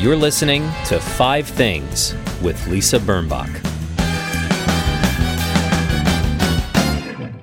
You're listening to Five Things with Lisa Birnbach.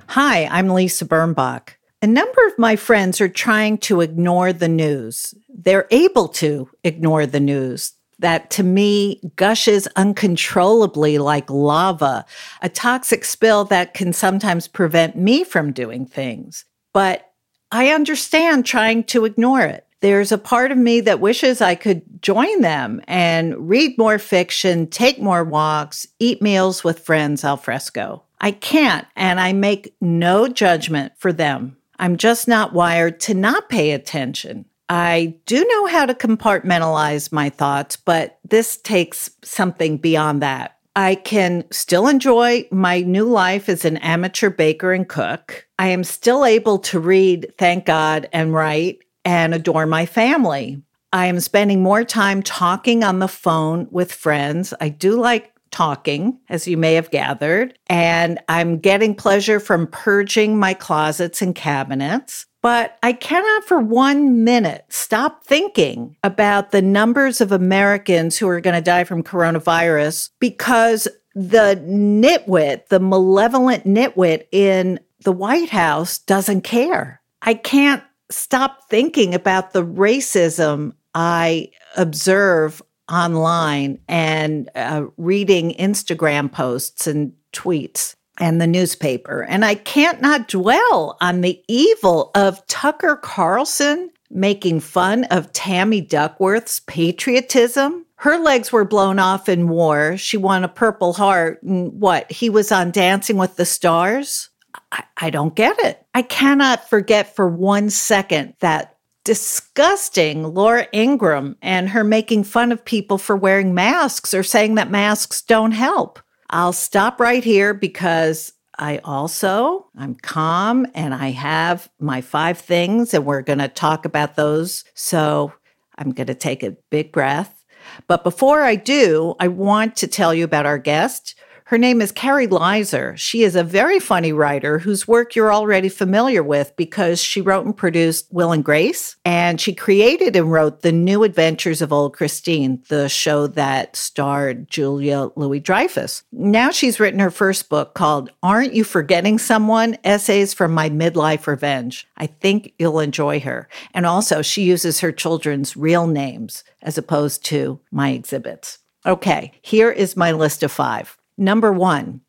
Hi, I'm Lisa Birnbach. A number of my friends are trying to ignore the news. They're able to ignore the news that to me gushes uncontrollably like lava, a toxic spill that can sometimes prevent me from doing things. But I understand trying to ignore it. There's a part of me that wishes I could join them and read more fiction, take more walks, eat meals with friends al fresco. I can't, and I make no judgment for them. I'm just not wired to not pay attention. I do know how to compartmentalize my thoughts, but this takes something beyond that. I can still enjoy my new life as an amateur baker and cook. I am still able to read, thank God, and write and adore my family. I am spending more time talking on the phone with friends. I do like talking, as you may have gathered, and I'm getting pleasure from purging my closets and cabinets. But I cannot for one minute stop thinking about the numbers of Americans who are going to die from coronavirus because the nitwit, the malevolent nitwit in the White House doesn't care. I can't stop thinking about the racism I observe online and uh, reading Instagram posts and tweets and the newspaper. And I can't not dwell on the evil of Tucker Carlson making fun of Tammy Duckworth's patriotism. Her legs were blown off in war. She won a Purple Heart. And what? He was on Dancing with the Stars? I, I don't get it. I cannot forget for one second that disgusting Laura Ingraham and her making fun of people for wearing masks or saying that masks don't help. I'll stop right here because I also I'm calm and I have my five things and we're going to talk about those. So I'm going to take a big breath. But before I do, I want to tell you about our guest. Her name is Kari Lizer. She is a very funny writer whose work you're already familiar with because she wrote and produced Will and Grace, and she created and wrote The New Adventures of Old Christine, the show that starred Julia Louis Dreyfus. Now she's written her first book called Aren't You Forgetting Someone? Essays from My Midlife Revenge. I think you'll enjoy her. And also, she uses her children's real names as opposed to my exhibits. Okay, here is my list of five. Number one,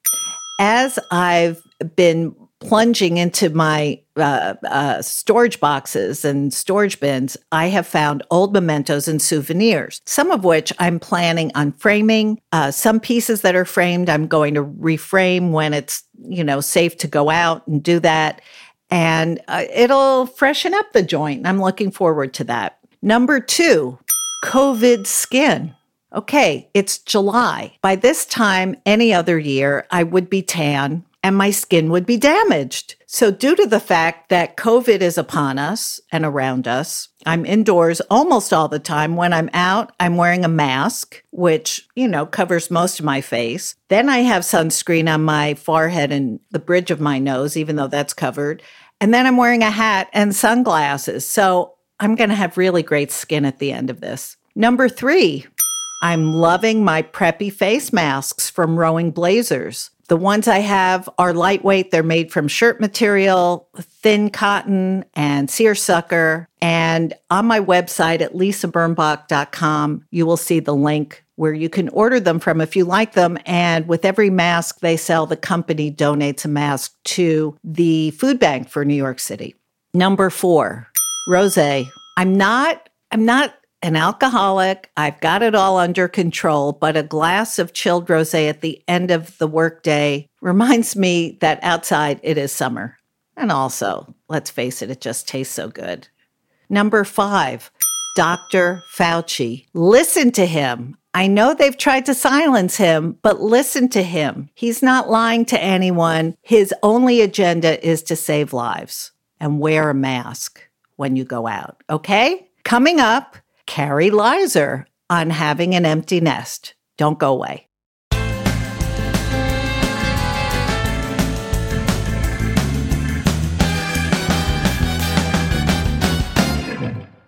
as I've been plunging into my uh, uh, storage boxes and storage bins, I have found old mementos and souvenirs, some of which I'm planning on framing. Uh, some pieces that are framed, I'm going to reframe when it's, you know, safe to go out and do that. And uh, it'll freshen up the joint. I'm looking forward to that. Number two, COVID skin. Okay, it's July. By this time, any other year, I would be tan and my skin would be damaged. So, due to the fact that COVID is upon us and around us, I'm indoors almost all the time. When I'm out, I'm wearing a mask, which, you know, covers most of my face. Then I have sunscreen on my forehead and the bridge of my nose, even though that's covered. And then I'm wearing a hat and sunglasses. So, I'm going to have really great skin at the end of this. Number three, I'm loving my preppy face masks from Rowing Blazers. The ones I have are lightweight. They're made from shirt material, thin cotton, and seersucker. And on my website at lisabirnbach.com, you will see the link where you can order them from if you like them. And with every mask they sell, the company donates a mask to the food bank for New York City. Number four, rosé. I'm not, I'm not an alcoholic. I've got it all under control, but a glass of chilled rosé at the end of the workday reminds me that outside it is summer. And also, let's face it, it just tastes so good. Number five, Dr. Fauci. Listen to him. I know they've tried to silence him, but listen to him. He's not lying to anyone. His only agenda is to save lives and wear a mask when you go out. Okay? Coming up, Kari Lizer on having an empty nest. Don't go away.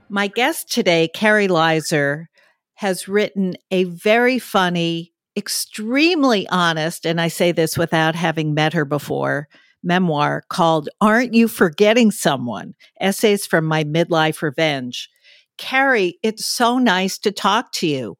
My guest today, Kari Lizer, has written a very funny, extremely honest, and I say this without having met her before, memoir called Aren't You Forgetting Someone? Essays from My Midlife Revenge. Kari, it's so nice to talk to you.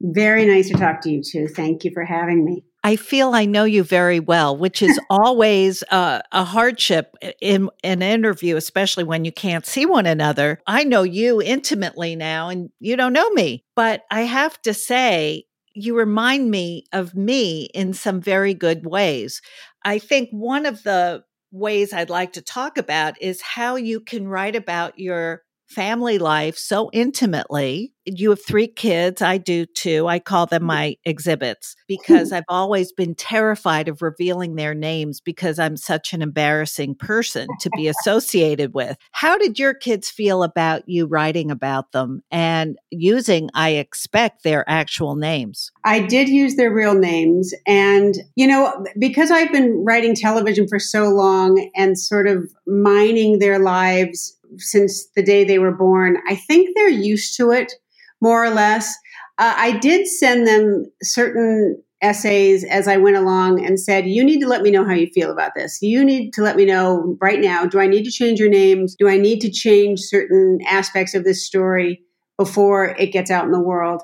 Very nice to talk to you too. Thank you for having me. I feel I know you very well, which is always uh, a hardship in an interview, especially when you can't see one another. I know you intimately now, and you don't know me. But I have to say, you remind me of me in some very good ways. I think one of the ways I'd like to talk about is how you can write about your family life so intimately. You have three kids. I do too. I call them mm. my exhibits because I've always been terrified of revealing their names because I'm such an embarrassing person to be associated with. How did your kids feel about you writing about them and using, I expect, their actual names? I did use their real names. And, you know, because I've been writing television for so long and sort of mining their lives since the day they were born. I think they're used to it more or less. Uh, I did send them certain essays as I went along and said, You need to let me know how you feel about this. You need to let me know right now do I need to change your names? Do I need to change certain aspects of this story before it gets out in the world?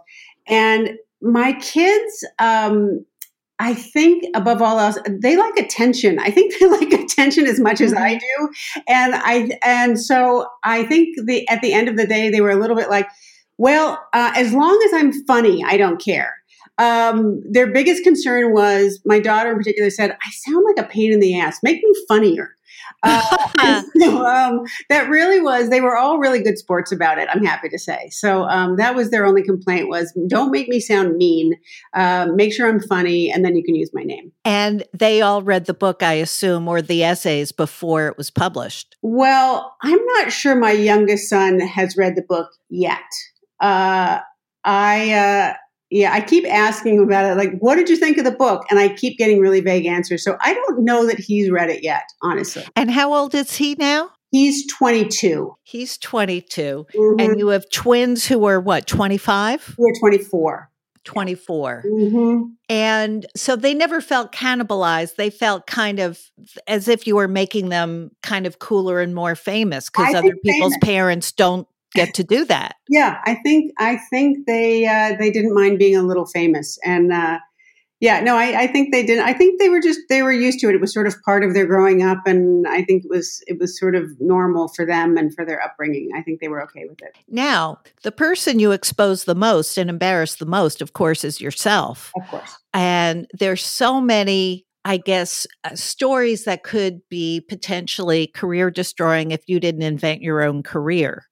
And my kids, um, I think above all else, they like attention. I think they like attention as much as I mm-hmm. do. And I, and so I think the, at the end of the day, they were a little bit like, well, uh, as long as I'm funny, I don't care. Um, their biggest concern was my daughter in particular said, I sound like a pain in the ass. Make me funnier. Uh, so, um, that really was, they were all really good sports about it, I'm happy to say. So um, that was their only complaint was don't make me sound mean. Uh, make sure I'm funny, and then you can use my name. And they all read the book, I assume, or the essays before it was published. Well, I'm not sure my youngest son has read the book yet. Uh, I uh, yeah, I keep asking about it. Like, what did you think of the book? And I keep getting really vague answers. So I don't know that he's read it yet, honestly. And how old is he now? He's 22. He's 22. Mm-hmm. And you have twins who are what, 25? We're 24. 24. Mm-hmm. And so they never felt cannibalized. They felt kind of as if you were making them kind of cooler and more famous because other people's famous. parents don't get to do that. yeah, I think I think they uh, they didn't mind being a little famous, and uh, yeah, no, I, I think they didn't. I think they were just they were used to it. It was sort of part of their growing up, and I think it was it was sort of normal for them and for their upbringing. I think they were okay with it. Now, the person you expose the most and embarrass the most, of course, is yourself. Of course, and there's so many I guess, uh, stories that could be potentially career destroying if you didn't invent your own career.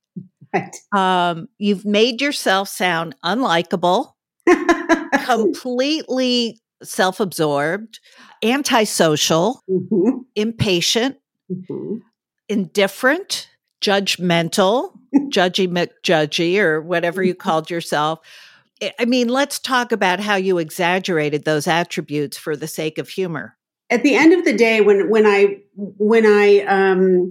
Right. Um, you've made yourself sound unlikable, completely self absorbed, antisocial, mm-hmm. impatient, mm-hmm. indifferent, judgmental, judgy McJudgy, or whatever you called yourself. I mean, let's talk about how you exaggerated those attributes for the sake of humor. At the end of the day, when when I when I um,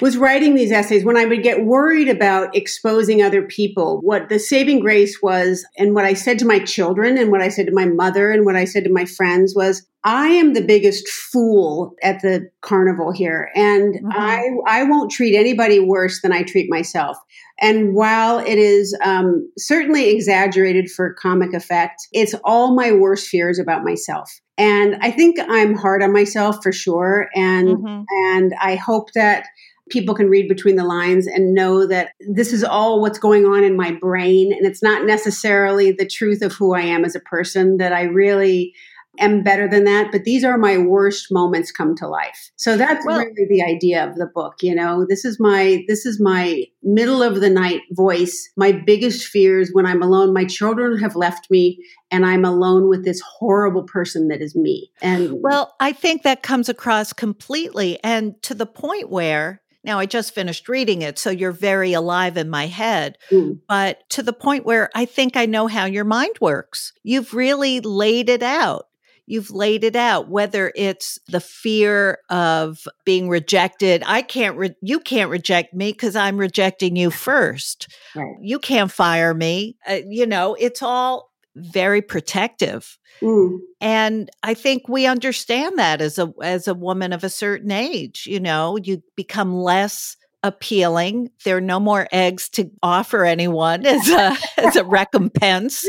was writing these essays when I would get worried about exposing other people. What the saving grace was, and what I said to my children, and what I said to my mother, and what I said to my friends was, I am the biggest fool at the carnival here, and mm-hmm. I I won't treat anybody worse than I treat myself. And while it is um, certainly exaggerated for comic effect, it's all my worst fears about myself. And I think I'm hard on myself for sure, and mm-hmm. and I hope that people can read between the lines and know that this is all what's going on in my brain. And it's not necessarily the truth of who I am as a person, that I really am better than that. But these are my worst moments come to life. So that's well, really the idea of the book. You know, this is my, this is my middle of the night voice. My biggest fears when I'm alone. My children have left me and I'm alone with this horrible person that is me. And well, I think that comes across completely and to the point where now, I just finished reading it, so you're very alive in my head, mm. but to the point where I think I know how your mind works. You've really laid it out. you've laid it out, whether it's the fear of being rejected. I can't, re- you can't reject me because I'm rejecting you first. Right. You can't fire me. Uh, you know, it's all very protective. Mm. And I think we understand that as a as a woman of a certain age, you know, you become less appealing. There are no more eggs to offer anyone as a as a recompense.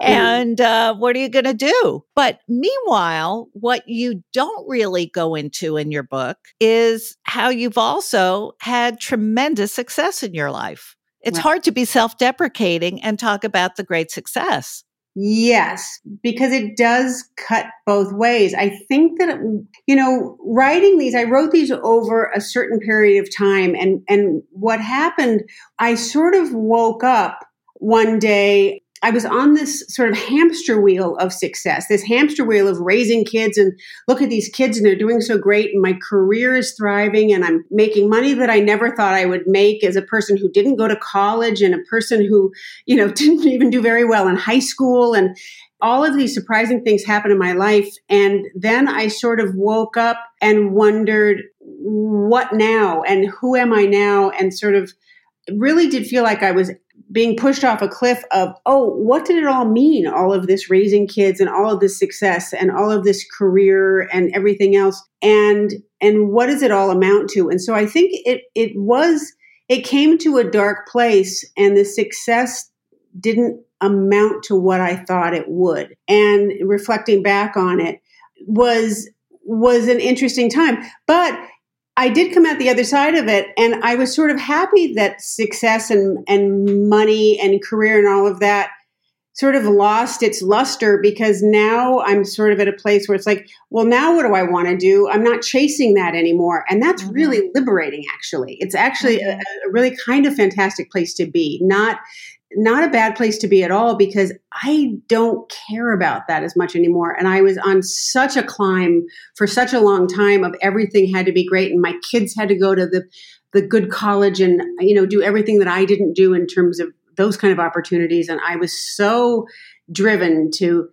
And uh, what are you going to do? But meanwhile, what you don't really go into in your book is how you've also had tremendous success in your life. It's hard to be self deprecating and talk about the great success. Yes, because it does cut both ways. I think that you know, writing these, I wrote these over a certain period of time, and and what happened, I sort of woke up one day I was on this sort of hamster wheel of success, this hamster wheel of raising kids and look at these kids and they're doing so great and my career is thriving and I'm making money that I never thought I would make as a person who didn't go to college and a person who, you know, didn't even do very well in high school. And all of these surprising things happened in my life. And then I sort of woke up and wondered what now? And who am I now? And sort of really did feel like I was being pushed off a cliff of, oh, what did it all mean? All of this raising kids and all of this success and all of this career and everything else. And and what does it all amount to? And so I think it it was it came to a dark place and the success didn't amount to what I thought it would. And reflecting back on it was was an interesting time. But I did come out the other side of it, and I was sort of happy that success and and money and career and all of that sort of lost its luster because now I'm sort of at a place where it's like, well, now what do I want to do? I'm not chasing that anymore, and that's mm-hmm. really liberating. Actually, it's actually mm-hmm. a, a really kind of fantastic place to be. Not not a bad place to be at all because I don't care about that as much anymore. And I was on such a climb for such a long time of everything had to be great and my kids had to go to the the good college and you know do everything that I didn't do in terms of those kind of opportunities and I was so driven to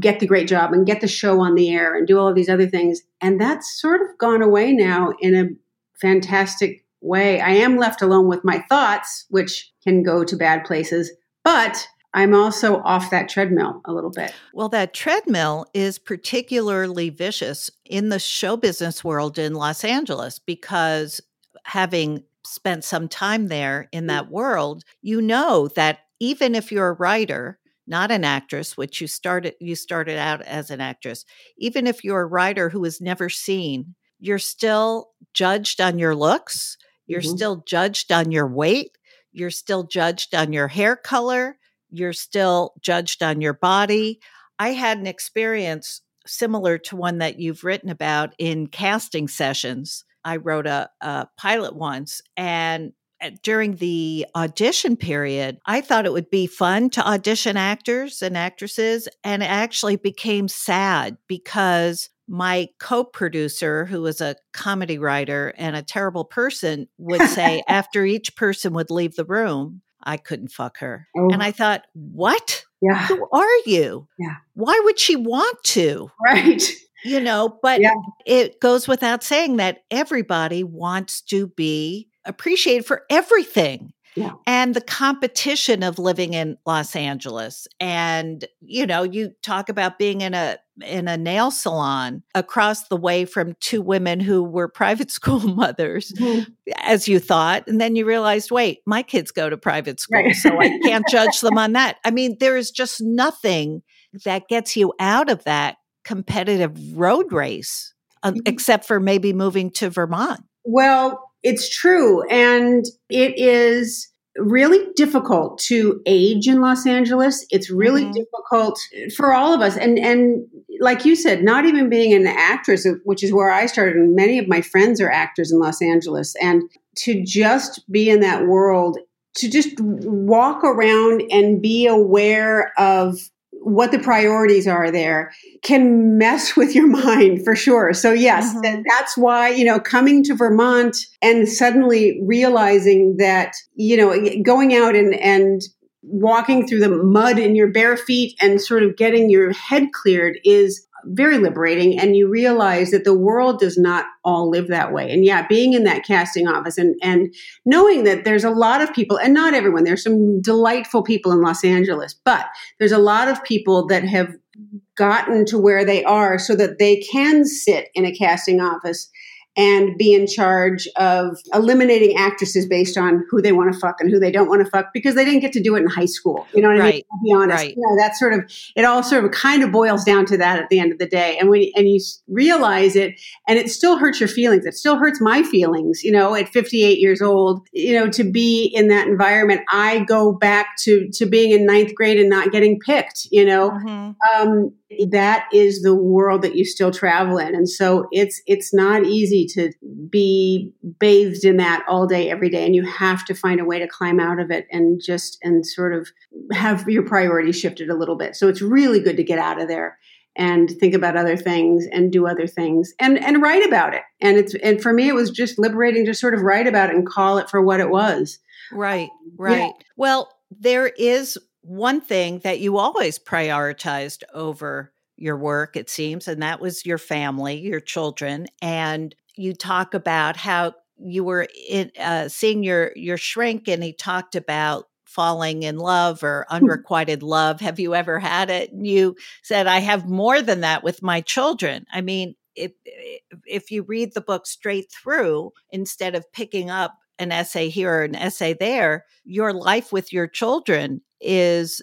get the great job and get the show on the air and do all of these other things and that's sort of gone away now in a fantastic way. I am left alone with my thoughts, which can go to bad places, but I'm also off that treadmill a little bit. Well, that treadmill is particularly vicious in the show business world in Los Angeles because having spent some time there in that world, you know that even if you're a writer, not an actress, which you started you started out as an actress, even if you're a writer who is never seen, you're still judged on your looks, you're mm-hmm. still judged on your weight. You're still judged on your hair color. You're still judged on your body. I had an experience similar to one that you've written about in casting sessions. I wrote a, a pilot once, and uh, during the audition period, I thought it would be fun to audition actors and actresses, and it actually became sad because my co-producer who was a comedy writer and a terrible person would say after each person would leave the room i couldn't fuck her oh. and i thought what yeah who are you yeah why would she want to right you know but yeah. it goes without saying that everybody wants to be appreciated for everything yeah. and the competition of living in Los Angeles. And, you know, you talk about being in a in a nail salon across the way from two women who were private school mothers, mm-hmm. as you thought. And then you realized, wait, my kids go to private school, right. so I can't judge them on that. I mean, there is just nothing that gets you out of that competitive road race, uh, mm-hmm. except for maybe moving to Vermont. Well, it's true. And it is really difficult to age in Los Angeles. It's really mm-hmm. difficult for all of us. And and like you said, not even being an actress, which is where I started, and many of my friends are actors in Los Angeles, and to just be in that world, to just walk around and be aware of what the priorities are there can mess with your mind for sure. So yes, mm-hmm. that's why, you know, coming to Vermont and suddenly realizing that, you know, going out and, and walking through the mud in your bare feet and sort of getting your head cleared is very liberating. And you realize that the world does not all live that way. And yeah, being in that casting office and, and knowing that there's a lot of people, and not everyone, there's some delightful people in Los Angeles, but there's a lot of people that have gotten to where they are so that they can sit in a casting office and be in charge of eliminating actresses based on who they want to fuck and who they don't want to fuck because they didn't get to do it in high school. You know what right. I mean? To be honest, right. you know, that sort of it all sort of kind of boils down to that at the end of the day. And when and you realize it, and it still hurts your feelings. It still hurts my feelings. You know, at 58 years old, you know, to be in that environment, I go back to to being in ninth grade and not getting picked. You know, mm-hmm. um, that is the world that you still travel in. And so it's it's not easy to be bathed in that all day every day and you have to find a way to climb out of it and just and sort of have your priorities shifted a little bit. So it's really good to get out of there and think about other things and do other things and and write about it. And it's and for me it was just liberating to sort of write about it and call it for what it was. Right right. Yeah. well there is one thing that you always prioritized over your work, it seems, and that was your family, your children. And you talk about how you were in, uh, seeing your your shrink, and he talked about falling in love or hmm. unrequited love. Have you ever had it? And you said, I have more than that with my children. I mean, if if you read the book straight through instead of picking up an essay here or an essay there, your life with your children is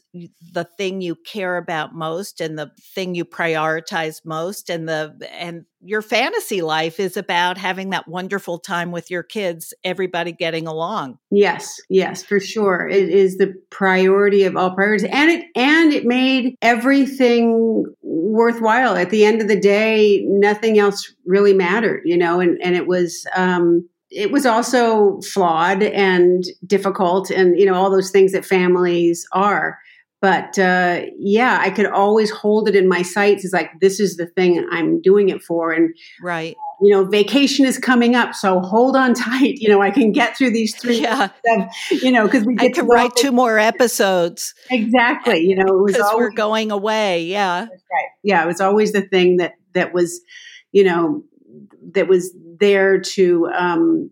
the thing you care about most and the thing you prioritize most and the and your fantasy life is about having that wonderful time with your kids everybody getting along. Yes yes for sure. It is the priority of all priorities and it and it made everything worthwhile. At the end of the day nothing else really mattered you know and and it was um it was also flawed and difficult and you know all those things that families are. But uh, yeah i could always hold it in my sights. As like this is the thing i'm doing it for. And right. you know vacation is coming up so hold on tight. You know i can get through these three yeah. of, you know because we get to write two more episodes. Exactly. You know because always, we're going away. Yeah. Right. Yeah it was always the thing that that was you know that was there to um,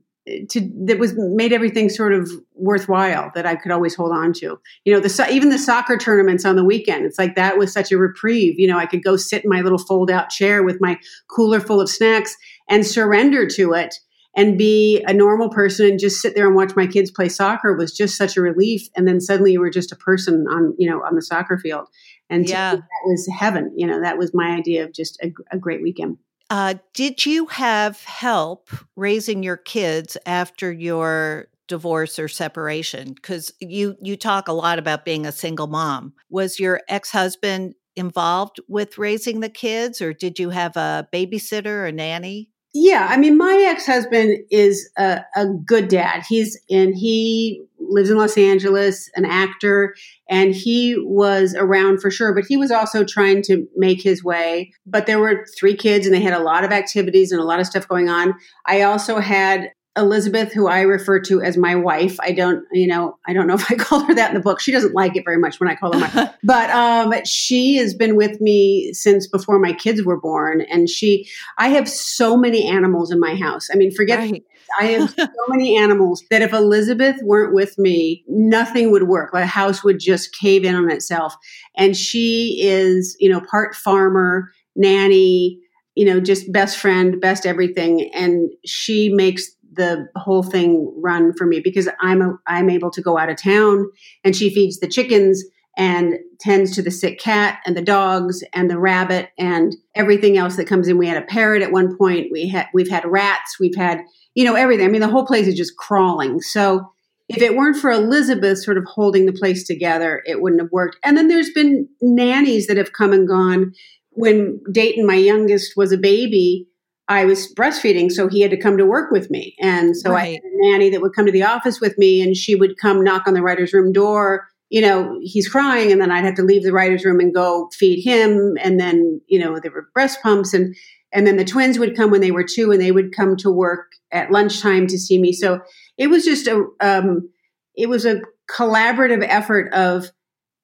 to that was made everything sort of worthwhile that I could always hold on to. You know, the even the soccer tournaments on the weekend. It's like that was such a reprieve. You know, I could go sit in my little fold out chair with my cooler full of snacks and surrender to it and be a normal person and just sit there and watch my kids play soccer was just such a relief. And then suddenly you were just a person on you know on the soccer field, and yeah. that was heaven. You know, that was my idea of just a, a great weekend. Uh, did you have help raising your kids after your divorce or separation? Because you you talk a lot about being a single mom. Was your ex husband involved with raising the kids, or did you have a babysitter, a nanny? Yeah, I mean, my ex husband is a, a, good dad. He's and he lives in Los Angeles, an actor, and he was around for sure. But he was also trying to make his way. But there were three kids, and they had a lot of activities and a lot of stuff going on. I also had Elizabeth, who I refer to as my wife. I don't, you know, I don't know if I call her that in the book. She doesn't like it very much when I call her my, but um, she has been with me since before my kids were born. And she, I have so many animals in my house. I mean, forget, right. I have so many animals that if Elizabeth weren't with me, nothing would work. My house would just cave in on itself. And she is, you know, part farmer, nanny, you know, just best friend, best everything. And she makes the whole thing run for me because I'm a, I'm able to go out of town and she feeds the chickens and tends to the sick cat and the dogs and the rabbit and everything else that comes in. We had a parrot at one point. We had we've had rats. We've had you know everything. I mean, the whole place is just crawling. So if it weren't for Elizabeth sort of holding the place together, it wouldn't have worked. And then there's been nannies that have come and gone. When Dayton, my youngest, was a baby, I was breastfeeding, so he had to come to work with me. And so right. I had a nanny that would come to the office with me and she would come knock on the writer's room door. You know, he's crying, and then I'd have to leave the writer's room and go feed him. And then, you know, there were breast pumps and and then the twins would come when they were two and they would come to work at lunchtime to see me. So it was just a um, it was a collaborative effort of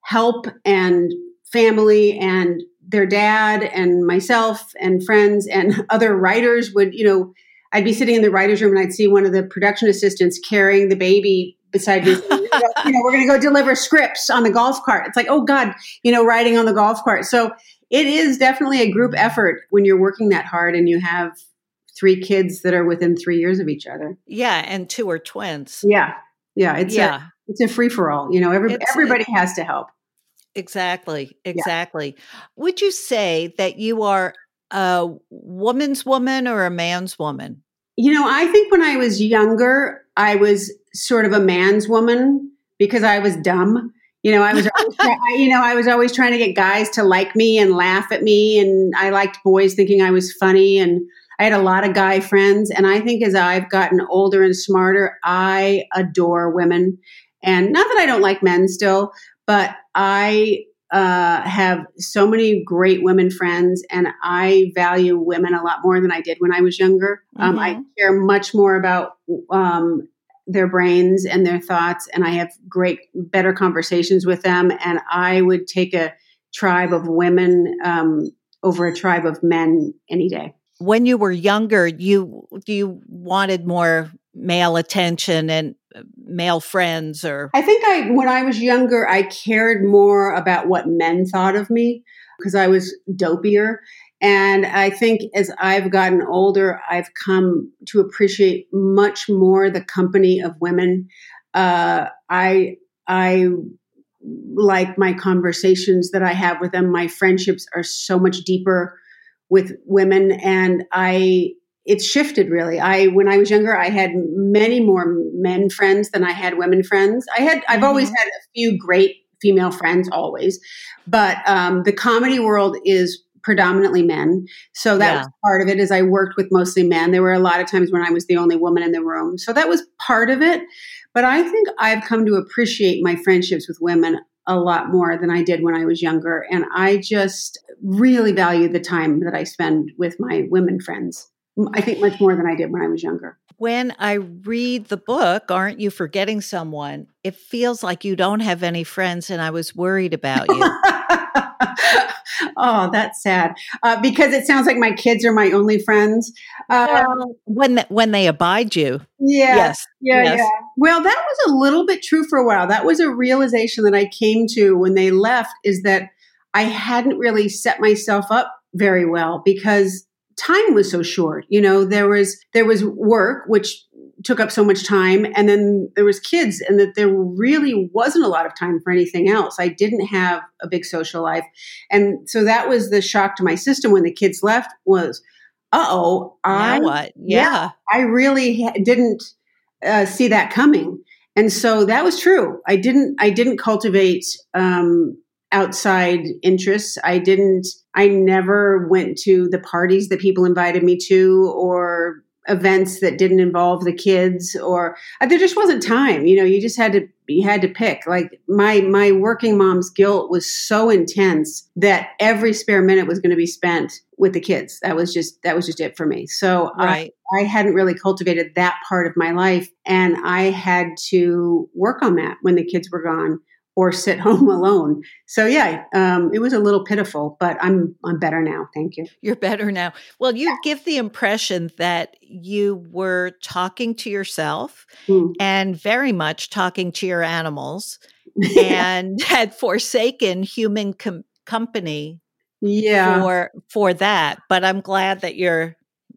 help and family and their dad and myself and friends and other writers would, you know, I'd be sitting in the writer's room and I'd see one of the production assistants carrying the baby beside me. you know, we're going to go deliver scripts on the golf cart. It's like, oh God, you know, riding on the golf cart. So it is definitely a group effort when you're working that hard and you have three kids that are within three years of each other. Yeah, and two are twins. Yeah, yeah. It's yeah. A, it's a free for all. You know, every, everybody it, has to help. Exactly. Exactly. Yeah. Would you say that you are a woman's woman or a man's woman? You know, I think when I was younger, I was sort of a man's woman because I was dumb. You know, I was, always, you know, I was always trying to get guys to like me and laugh at me, and I liked boys thinking I was funny, and I had a lot of guy friends. And I think as I've gotten older and smarter, I adore women, and not that I don't like men still, but I uh, have so many great women friends, and I value women a lot more than I did when I was younger. Mm-hmm. Um, I mm-hmm. care much more about um, their brains and their thoughts, and I have great, better conversations with them. And I would take a tribe of women um, over a tribe of men any day. When you were younger, you you wanted more male attention and male friends or I think I when I was younger I cared more about what men thought of me because I was dopier and I think as I've gotten older I've come to appreciate much more the company of women uh, I I like my conversations that I have with them my friendships are so much deeper with women and I it's shifted really. I when I was younger, I had many more men friends than I had women friends. I had I've mm-hmm. always had a few great female friends always, but um, the comedy world is predominantly men. So that yeah. was part of it. As I worked with mostly men, there were a lot of times when I was the only woman in the room. So that was part of it. But I think I've come to appreciate my friendships with women a lot more than I did when I was younger. And I just really value the time that I spend with my women friends. I think much more than I did when I was younger. When I read the book, Aren't You Forgetting Someone? It feels like you don't have any friends, and I was worried about you. oh, that's sad. Uh, because it sounds like my kids are my only friends. Uh, when the, when they abide you, yeah, yes, yeah, yes. yeah. Well, that was a little bit true for a while. That was a realization that I came to when they left. Is that I hadn't really set myself up very well because time was so short you know there was there was work which took up so much time and then there was kids and that there really wasn't a lot of time for anything else. I didn't have a big social life. And so that was the shock to my system when the kids left was uh-oh i what? yeah. yeah. I really ha- didn't uh, see that coming. And so that was true. I didn't i didn't cultivate um, outside interests. I didn't, I never went to the parties that people invited me to or events that didn't involve the kids or uh, there just wasn't time you know you just had to you had to pick. Like my my working mom's guilt was so intense that every spare minute was going to be spent with the kids. That was just that was just it for me. So right. I, I hadn't really cultivated that part of my life and i had to work on that when the kids were gone or sit home alone. So yeah, um, it was a little pitiful, but I'm I'm better now. Thank you. You're better now. Well, you give the impression that you were talking to yourself mm. and very much talking to your animals, and had forsaken human com- company. Yeah. For for that, but I'm glad that you're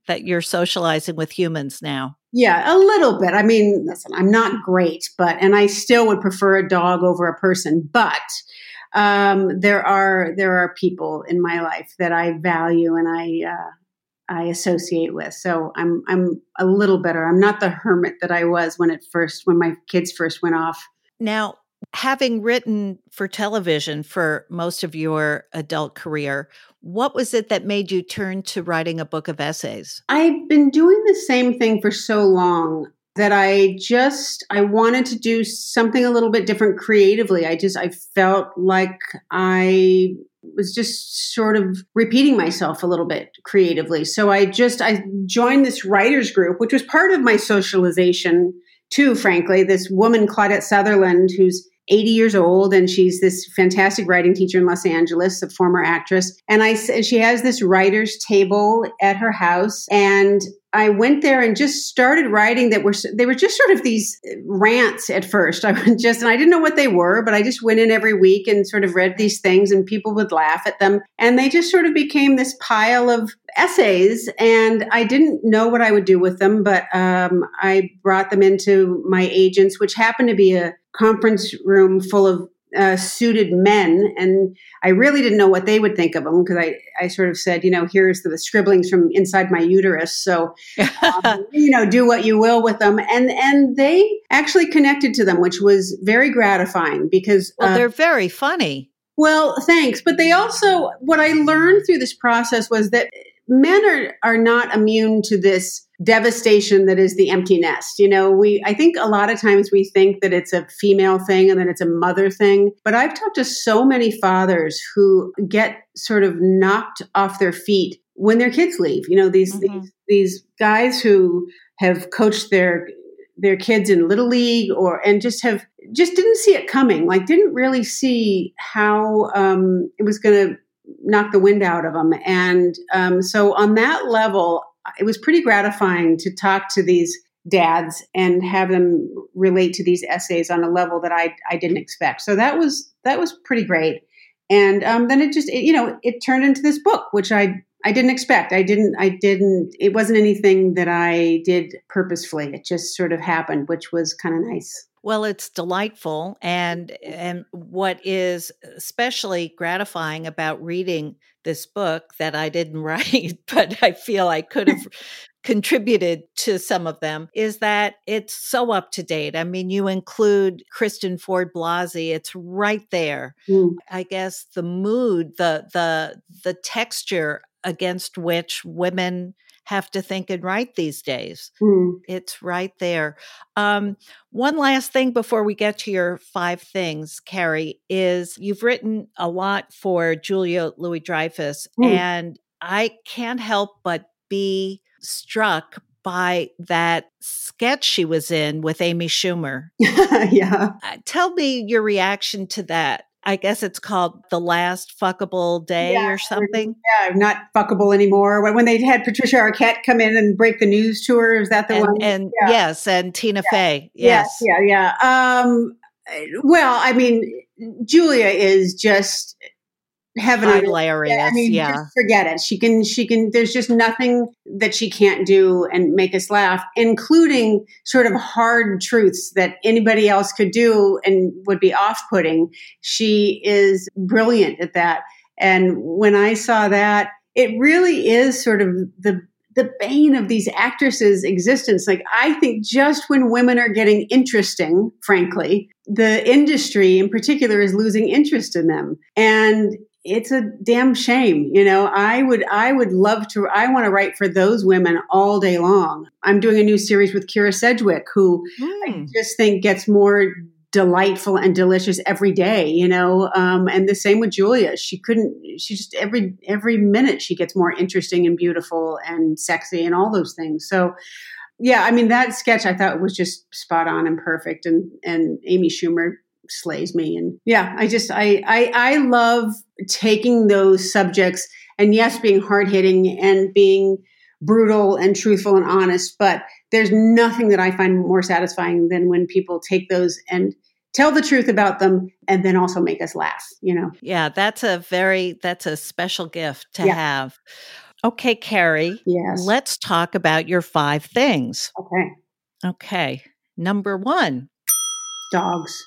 that you're socializing with humans now. Yeah, a little bit. I mean, listen, I'm not great, but and I still would prefer a dog over a person, but um, there are there are people in my life that I value and I uh, I associate with. So I'm I'm a little better. I'm not the hermit that I was when it first when my kids first went off. Now, having written for television for most of your adult career, what was it that made you turn to writing a book of essays? I've been doing the same thing for so long that I just I wanted to do something a little bit different creatively. I just I felt like I was just sort of repeating myself a little bit creatively. So I just I joined this writers group which was part of my socialization too frankly. This woman Claudette Sutherland who's 80 years old and she's this fantastic writing teacher in Los Angeles, a former actress. And I she has this writer's table at her house and I went there and just started writing that were they were just sort of these rants at first. I just and I didn't know what they were, but I just went in every week and sort of read these things and people would laugh at them and they just sort of became this pile of essays and I didn't know what I would do with them, but um, I brought them into my agents, which happened to be a conference room full of uh, suited men, and I really didn't know what they would think of them because I, I sort of said, you know, here's the scribblings from inside my uterus, so um, you know, do what you will with them, and and they actually connected to them, which was very gratifying because well, uh, they're very funny. Well, thanks, but they also what I learned through this process was that men are are not immune to this devastation that is the empty nest. You know, we I think a lot of times we think that it's a female thing and then it's a mother thing, but I've talked to so many fathers who get sort of knocked off their feet when their kids leave. You know, these mm-hmm. these these guys who have coached their their kids in little league or and just have just didn't see it coming like didn't really see how um, it was going to knock the wind out of them and um, so on that level it was pretty gratifying to talk to these dads and have them relate to these essays on a level that I, I didn't expect. So that was that was pretty great. And um, then it just it, you know it turned into this book, which I I didn't expect. I didn't I didn't. It wasn't anything that I did purposefully. It just sort of happened, which was kind of nice. Well, it's delightful and and what is especially gratifying about reading this book that I didn't write, but I feel I could have contributed to some of them is that it's so up to date. I mean, you include Kristen Ford Blasey, it's right there. Mm. I guess the mood, the the the texture against which women have to think and write these days. Mm. It's right there. Um, one last thing before we get to your five things, Kari, is you've written a lot for Julia Louis Dreyfus, mm. and I can't help but be struck by that sketch she was in with Amy Schumer. yeah. Uh, tell me your reaction to that. I guess it's called the last fuckable day yeah, or something. Yeah, not fuckable anymore. When, they had Patricia Arquette come in and break the news to her, is that the and, one? And yeah. yes, and Tina yeah. Fey. Yes. Yeah, yeah, yeah. Um, well, I mean, Julia is just heaven hilarious. I mean, yeah. forget it. She can, she can, there's just nothing that she can't do and make us laugh, including sort of hard truths that anybody else could do and would be off putting. She is brilliant at that. And when I saw that, it really is sort of the the bane of these actresses' existence. Like, I think just when women are getting interesting, frankly, the industry in particular is losing interest in them. And it's a damn shame you know? I would i would love to i want to write for those women all day long. I'm doing a new series with kyra sedgwick who mm. i hmm. just think gets more delightful and delicious every day you know? Um, and the same with julia. She couldn't she just every every minute she gets more interesting and beautiful and sexy and all those things. So yeah i mean that sketch i thought was just spot on and perfect. And and amy schumer slays me and yeah i just i i, I love taking those subjects and yes being hard hitting and being brutal and truthful and honest but there's nothing that i find more satisfying than when people take those and tell the truth about them and then also make us laugh you know? Yeah that's a very that's a special gift to yeah. have. Okay kari yes. let's talk about your five things. Okay. Okay number one dogs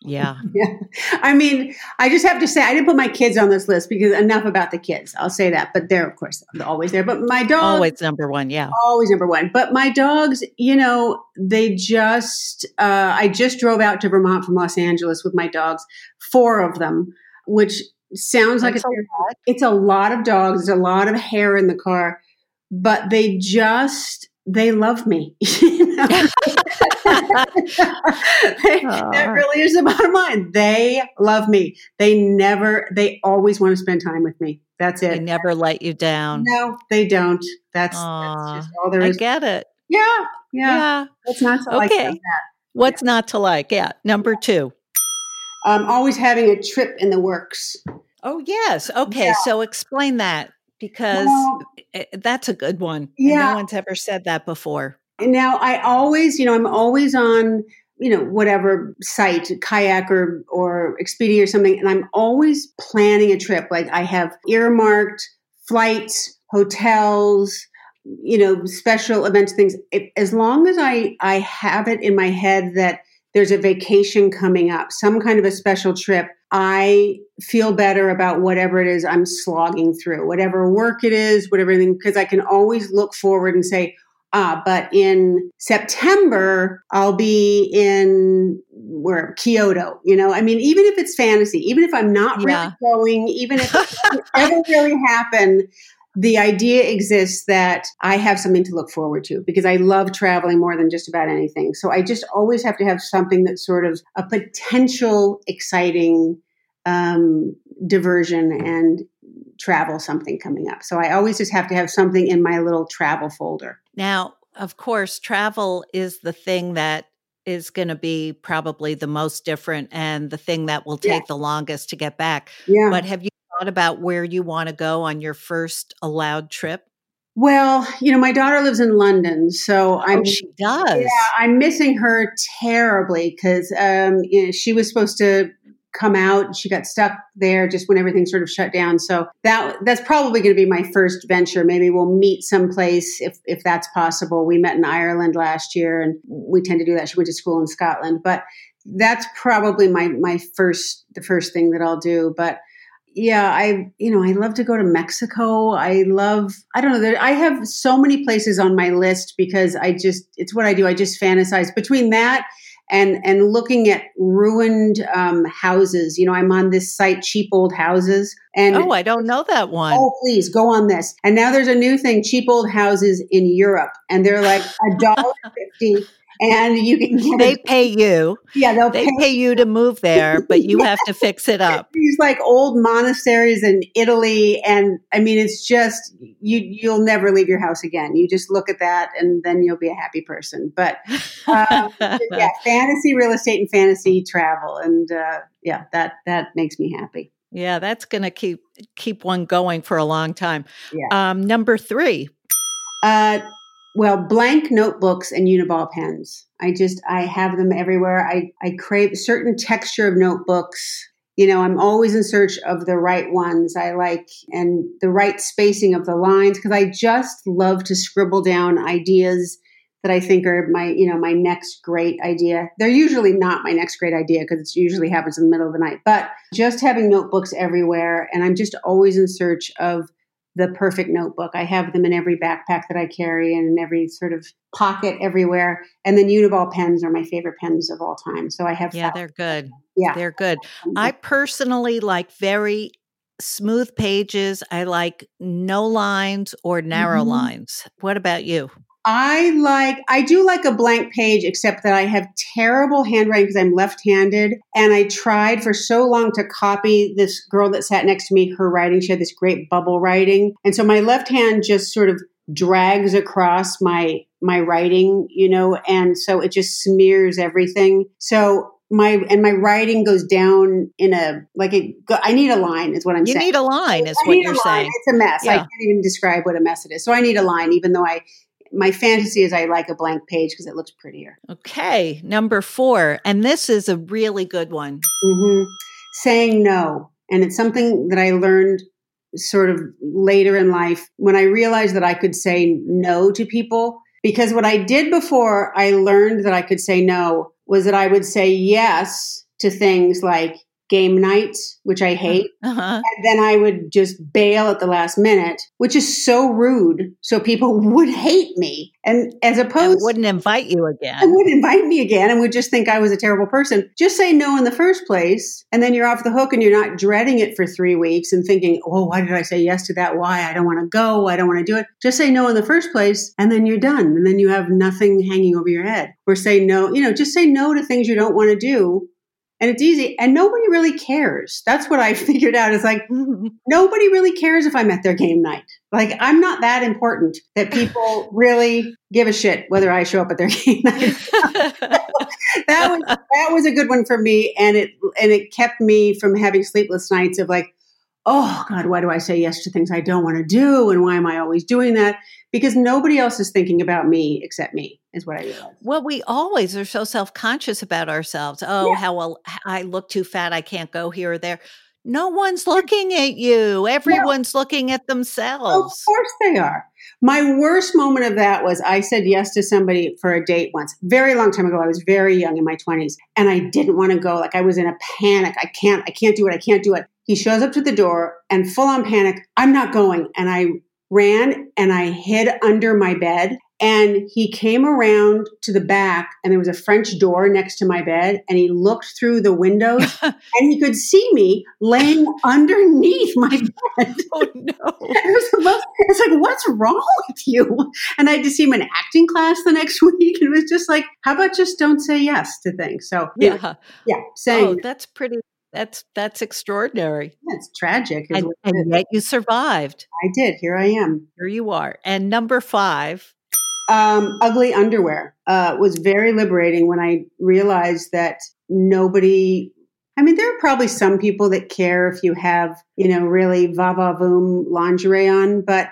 yeah. yeah. I mean, I just have to say, I didn't put my kids on this list because enough about the kids. I'll say that. But they're, of course, always there. But my dog. Always number one. Yeah. Always number one. But my dogs, you know, they just, uh, I just drove out to Vermont from Los Angeles with my dogs, four of them, which sounds That's like a, a it's a lot of dogs. There's a lot of hair in the car, but they just, they love me. that really is the bottom line. They love me. They never, they always want to spend time with me. That's it. They never let you down. No, they don't. That's, that's just all there is. I get it. Yeah. Yeah. yeah. What's not to okay. like What's yeah. not to like? Yeah. Number two. um, always having a trip in the works. Oh, yes. Okay. Yeah. So explain that because Well, that's a good one. Yeah. No one's ever said that before. And now I always, you know, I'm always on, you know, whatever site, kayak or or Expedia or something, and I'm always planning a trip. Like I have earmarked flights, hotels, you know, special events, things. As long as I I have it in my head that there's a vacation coming up, some kind of a special trip, I feel better about whatever it is I'm slogging through, whatever work it is, whatever thing, because I can always look forward and say, ah, but in September, I'll be in where Kyoto, you know, I mean, even if it's fantasy, even if I'm not Yeah. really going, even if it doesn't ever really happen, the idea exists that I have something to look forward to because I love traveling more than just about anything. So I just always have to have something that's sort of a potential exciting um, diversion and travel something coming up. So I always just have to have something in my little travel folder. Now, of course, travel is the thing that is going to be probably the most different and the thing that will Yeah. take the longest to get back. Yeah. But have you thought about where you want to go on your first allowed trip? well, you know, my daughter lives in London, so I'm oh, she does. Yeah, I'm missing her terribly because um, you know, she was supposed to come out. She got stuck there just when everything sort of shut down. So that that's probably going to be my first venture. Maybe we'll meet someplace if if that's possible. We met in Ireland last year, and we tend to do that. She went to school in Scotland, but that's probably my my first the first thing that I'll do. But yeah, I you know I love to go to Mexico. I love I don't know. There, I have so many places on my list because I just it's what I do. I just fantasize between that and and looking at ruined um, houses. You know, I'm on this site, cheap old houses, and oh, I don't know that one. Oh, please go on this. And now there's a new thing, cheap old houses in Europe, and they're like a dollar fifty, and you can get they pay you. Yeah, they'll They pay pay you to move there, but you have to fix it up. these like old monasteries in Italy, and I mean, it's just you. You'll never leave your house again. You just look at that, and then you'll be a happy person. But um, yeah, fantasy real estate and fantasy travel, and uh, yeah, that that makes me happy. Yeah, that's going to keep keep one going for a long time. Yeah. Um, number three. Uh, well, blank notebooks and Uniball pens. I just I have them everywhere. I I crave certain texture of notebooks. You know, I'm always in search of the right ones I like and the right spacing of the lines because I just love to scribble down ideas that I think are my, you know, my next great idea. They're usually not my next great idea because it usually happens in the middle of the night. But just having notebooks everywhere and I'm just always in search of the perfect notebook. I have them in every backpack that I carry and in every sort of pocket everywhere. And then Uniball pens are my favorite pens of all time. So I have Yeah, they're good. Yeah. They're good. I personally like very smooth pages. I like no lines or narrow Mhm. lines. What about you? I like I do like a blank page except that I have terrible handwriting because I'm left-handed and I tried for so long to copy this girl that sat next to me her writing she had this great bubble writing and so my left hand just sort of drags across my my writing you know and so it just smears everything so my and my writing goes down in a like it go, I need a line is what I'm You saying You need a line, is I what you're saying. It's a mess. I can't even describe what a mess it is. So I need a line, even though I, my fantasy is I like a blank page because it looks prettier. Okay, number four. And this is a really good one. hmm Saying no. And it's something that I learned sort of later in life when I realized that I could say no to people. Because what I did before I learned that I could say no was that I would say yes to things like game nights, which I hate. Uh-huh. And then I would just bail at the last minute, which is so rude. So people would hate me. And as opposed wouldn't invite you again. would invite me again and would just think I was a terrible person. Just say no in the first place, and then you're off the hook and you're not dreading it for three weeks and thinking, oh, why did I say yes to that? Why? I don't want to go. I don't want to do it. Just say no in the first place, and then you're done. And then you have nothing hanging over your head. Or say no, you know, just say no to things you don't want to do. And it's easy, and nobody really cares. That's what I figured out. Is like nobody really cares if I'm at their game night. Like I'm not that important that people really give a shit whether I show up at their game night. that was that was a good one for me, and it and it kept me from having sleepless nights of like, oh God, why do I say yes to things I don't want to do, and why am I always doing that? Because nobody else is thinking about me except me, is what I realized. Well, we always are so self conscious about ourselves. Oh, yeah. how well I look too fat, I can't go here or there. No one's looking at you. Everyone's no. looking at themselves. Of course they are. My worst moment of that was I said yes to somebody for a date once, very long time ago. I was very young in my 20s and I didn't want to go. Like I was in a panic. I can't, I can't do it. I can't do it. He shows up to the door and full on panic. I'm not going. And I ran and I hid under my bed and he came around to the back, and there was a French door next to my bed. And he looked through the windows, and he could see me laying underneath my bed. Oh no! It was, it's like, what's wrong with you? And I had to see him in acting class the next week. And it was just like, how about just don't say yes to things? So yeah, yeah, saying oh, that's pretty. That's that's extraordinary. Yeah, it's tragic, and, and yet you survived. I did. Here I am. Here you are. And number five um, ugly underwear uh, was very liberating when I realized that nobody. I mean, there are probably some people that care if you have, you know, really va va voom lingerie on, but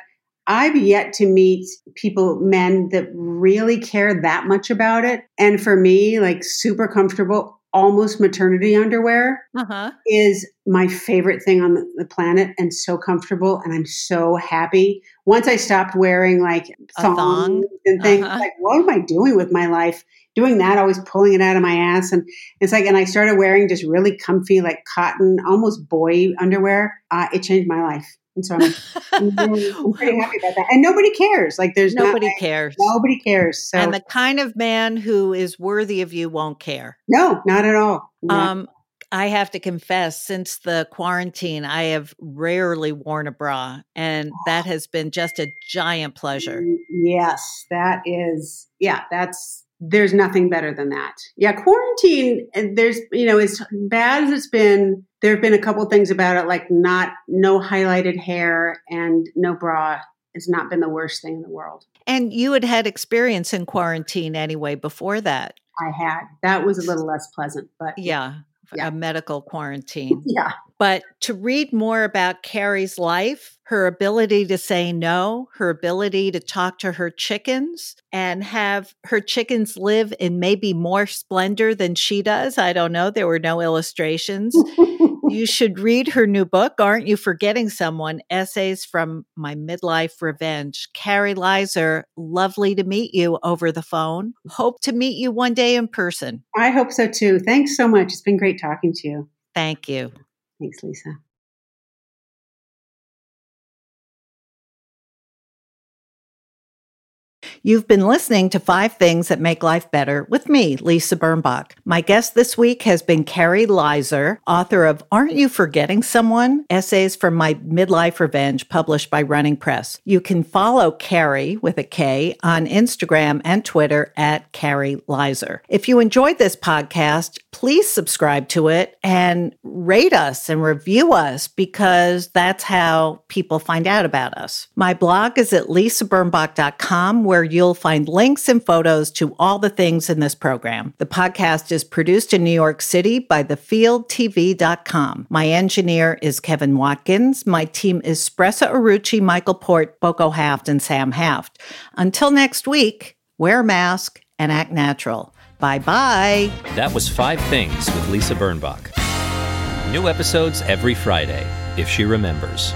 I've yet to meet people, men that really care that much about it. And for me, like super comfortable, almost maternity underwear uh-huh. is my favorite thing on the planet and so comfortable and i'm so happy once i stopped wearing like thongs thong. and things uh-huh. like what am i doing with my life doing that always pulling it out of my ass and it's like and i started wearing just really comfy like cotton almost boy underwear uh, it changed my life and so I'm, I'm, really, I'm, pretty happy about that. And nobody cares. Like there's nobody not, cares. Nobody cares. So and the kind of man who is worthy of you won't care. No, not at all. Not. Um, I have to confess, since the quarantine, I have rarely worn a bra, and that has been just a giant pleasure. Mm, yes, that is. Yeah, that's there's nothing better than that. Yeah, quarantine, eh, there's, you know, as bad as it's been, there have been a couple things about it, like not, no highlighted hair and no bra. It's not been the worst thing in the world. And you had had experience in quarantine anyway before that. I had. That was a little less pleasant, but yeah yeah. a medical quarantine. Yeah. But to read more about Kari's life, her ability to say no, her ability to talk to her chickens and have her chickens live in maybe more splendor than she does. I don't know. There were no illustrations. you should read her new book, Aren't You Forgetting Someone? Essays from My Midlife Revenge. Kari Lizer, lovely to meet you over the phone. Hope to meet you one day in person. I hope so too. Thanks so much. It's been great talking to you. Thank you. Thanks, Lisa. You've been listening to Five Things That Make Life Better with me, Lisa Birnbach. My guest this week has been Kari Lizer, author of Aren't You Forgetting Someone? Essays from My Midlife Revenge, published by Running Press. You can follow Kari with a K on Instagram and Twitter at Kari Lizer. If you enjoyed this podcast, please subscribe to it and rate us and review us because that's how people find out about us. My blog is at lisabirnbach.com where you'll find links and photos to all the things in this program. The podcast is produced in New York City by thefieldtv.com. My engineer is Kevin Watkins. My team is Spressa Arucci, Michael Port, Boko Haft, and Sam Haft. Until next week, wear a mask and act natural. Bye bye. That was Five Things with Lisa Birnbach. New episodes every Friday, if she remembers.